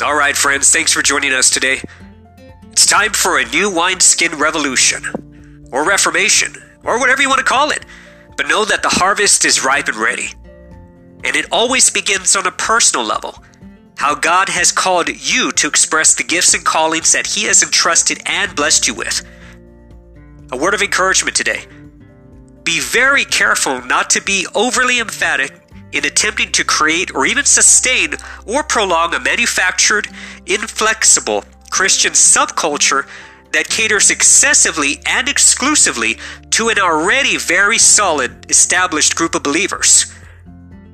All right, friends, thanks for joining us today. It's time for a new wineskin revolution, or reformation, or whatever you want to call it. But know that the harvest is ripe and ready. And it always begins on a personal level. How God has called you to express the gifts and callings that He has entrusted and blessed you with. A word of encouragement today. Be very careful not to be overly emphatic in attempting to create or even sustain or prolong a manufactured, inflexible Christian subculture that caters excessively and exclusively to an already very solid, established group of believers.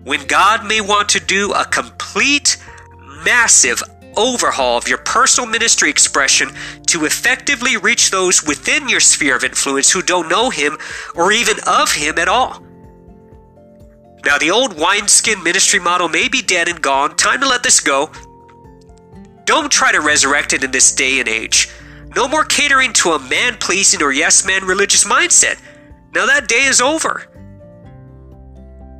When God may want to do a complete, massive overhaul of your personal ministry expression to effectively reach those within your sphere of influence who don't know Him or even of Him at all. Now, the old wineskin ministry model may be dead and gone. Time to let this go. Don't try to resurrect it in this day and age. No more catering to a man pleasing or yes man religious mindset. Now, that day is over.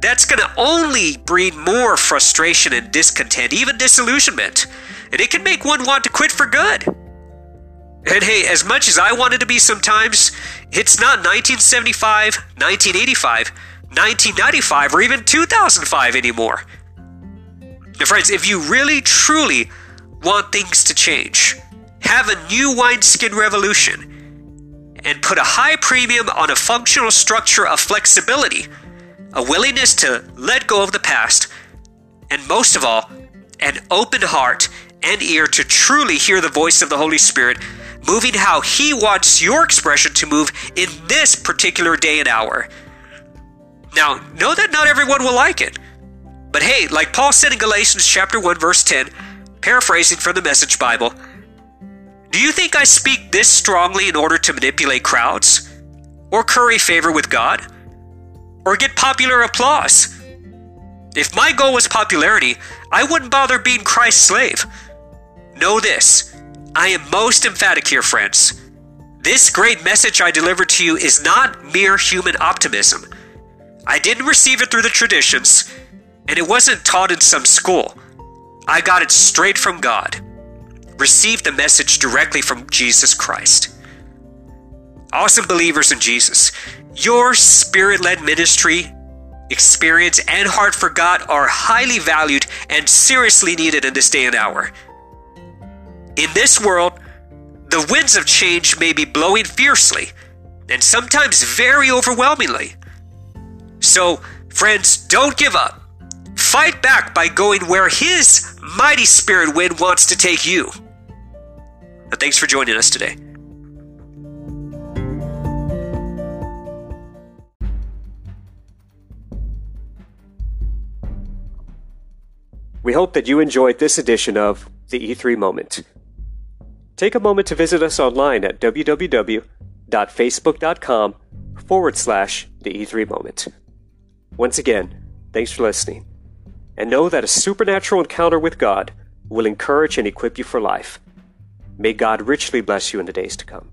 That's going to only breed more frustration and discontent, even disillusionment. And it can make one want to quit for good. And hey, as much as I wanted to be sometimes, it's not 1975, 1985. 1995 or even 2005 anymore. Now, friends, if you really truly want things to change, have a new wineskin revolution, and put a high premium on a functional structure of flexibility, a willingness to let go of the past, and most of all, an open heart and ear to truly hear the voice of the Holy Spirit, moving how He wants your expression to move in this particular day and hour. Now, know that not everyone will like it. But hey, like Paul said in Galatians chapter 1 verse 10, paraphrasing from the Message Bible, do you think I speak this strongly in order to manipulate crowds? Or curry favor with God? Or get popular applause? If my goal was popularity, I wouldn't bother being Christ's slave. Know this I am most emphatic here, friends. This great message I deliver to you is not mere human optimism. I didn't receive it through the traditions, and it wasn't taught in some school. I got it straight from God. Received the message directly from Jesus Christ. Awesome believers in Jesus, your spirit led ministry, experience, and heart for God are highly valued and seriously needed in this day and hour. In this world, the winds of change may be blowing fiercely and sometimes very overwhelmingly. So, friends, don't give up. Fight back by going where His mighty spirit wind wants to take you. Now, thanks for joining us today. We hope that you enjoyed this edition of the E3 Moment. Take a moment to visit us online at www.facebook.com forward slash the E3 Moment. Once again, thanks for listening. And know that a supernatural encounter with God will encourage and equip you for life. May God richly bless you in the days to come.